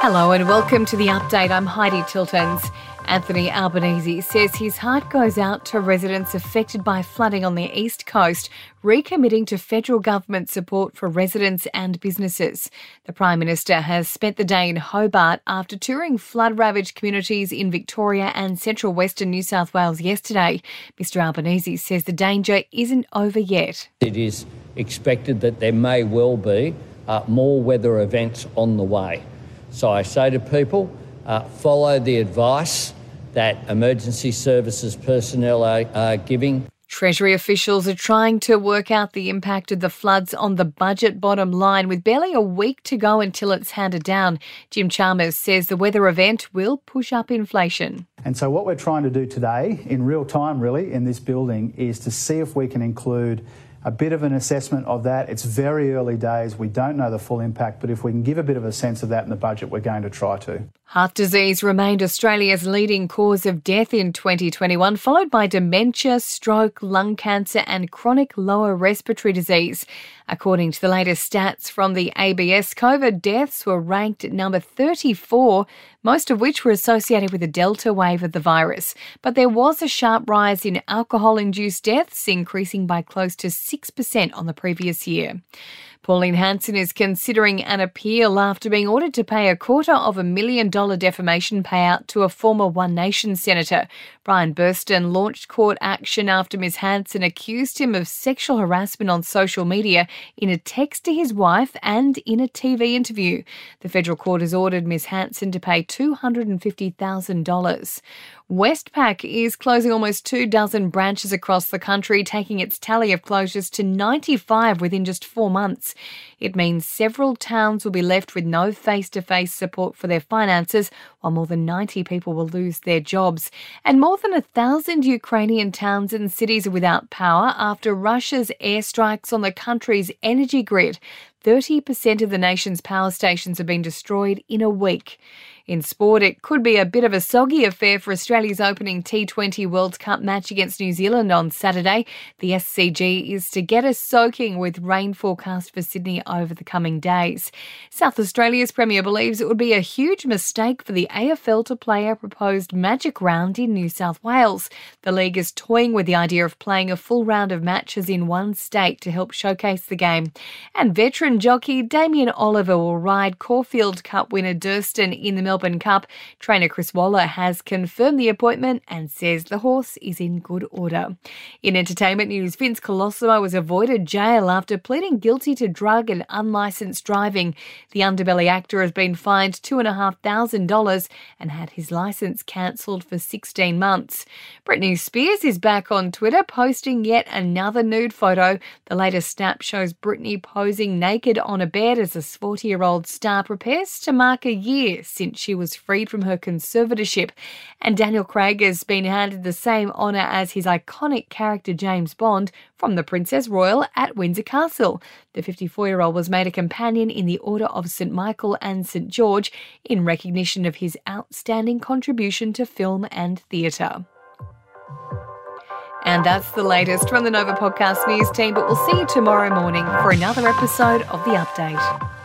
Hello and welcome to the update. I'm Heidi Tiltons. Anthony Albanese says his heart goes out to residents affected by flooding on the east coast, recommitting to federal government support for residents and businesses. The Prime Minister has spent the day in Hobart after touring flood ravaged communities in Victoria and central western New South Wales yesterday. Mr Albanese says the danger isn't over yet. It is expected that there may well be uh, more weather events on the way. So I say to people, uh, follow the advice that emergency services personnel are, are giving. Treasury officials are trying to work out the impact of the floods on the budget bottom line with barely a week to go until it's handed down. Jim Chalmers says the weather event will push up inflation. And so, what we're trying to do today, in real time, really, in this building, is to see if we can include a bit of an assessment of that. It's very early days. We don't know the full impact, but if we can give a bit of a sense of that in the budget, we're going to try to. Heart disease remained Australia's leading cause of death in 2021, followed by dementia, stroke, lung cancer, and chronic lower respiratory disease. According to the latest stats from the ABS, COVID deaths were ranked at number 34, most of which were associated with the Delta wave of the virus. But there was a sharp rise in alcohol induced deaths, increasing by close to 6% on the previous year. Pauline Hanson is considering an appeal after being ordered to pay a quarter of a million dollar defamation payout to a former One Nation senator. Brian Burston launched court action after Ms. Hanson accused him of sexual harassment on social media in a text to his wife and in a TV interview. The federal court has ordered Ms. Hanson to pay $250,000. Westpac is closing almost two dozen branches across the country, taking its tally of closures to 95 within just four months. It means several towns will be left with no face to face support for their finances, while more than 90 people will lose their jobs. And more than a thousand Ukrainian towns and cities are without power after Russia's airstrikes on the country's energy grid. 30% of the nation's power stations have been destroyed in a week. In sport, it could be a bit of a soggy affair for Australia's opening T20 World Cup match against New Zealand on Saturday. The SCG is to get a soaking with rain forecast for Sydney over the coming days. South Australia's Premier believes it would be a huge mistake for the AFL to play a proposed magic round in New South Wales. The league is toying with the idea of playing a full round of matches in one state to help showcase the game. And veteran jockey Damien Oliver will ride Caulfield Cup winner Durston in the Melbourne Cup. Trainer Chris Waller has confirmed the appointment and says the horse is in good order. In entertainment news, Vince Colosimo was avoided jail after pleading guilty to drug and unlicensed driving. The underbelly actor has been fined $2,500 and had his license cancelled for 16 months. Britney Spears is back on Twitter posting yet another nude photo. The latest snap shows Britney posing naked on a bed as a 40 year old star prepares to mark a year since she was freed from her conservatorship. And Daniel Craig has been handed the same honour as his iconic character James Bond from the Princess Royal at Windsor Castle. The 54 year old was made a companion in the Order of St Michael and St George in recognition of his outstanding contribution to film and theatre. And that's the latest from the Nova Podcast News team, but we'll see you tomorrow morning for another episode of The Update.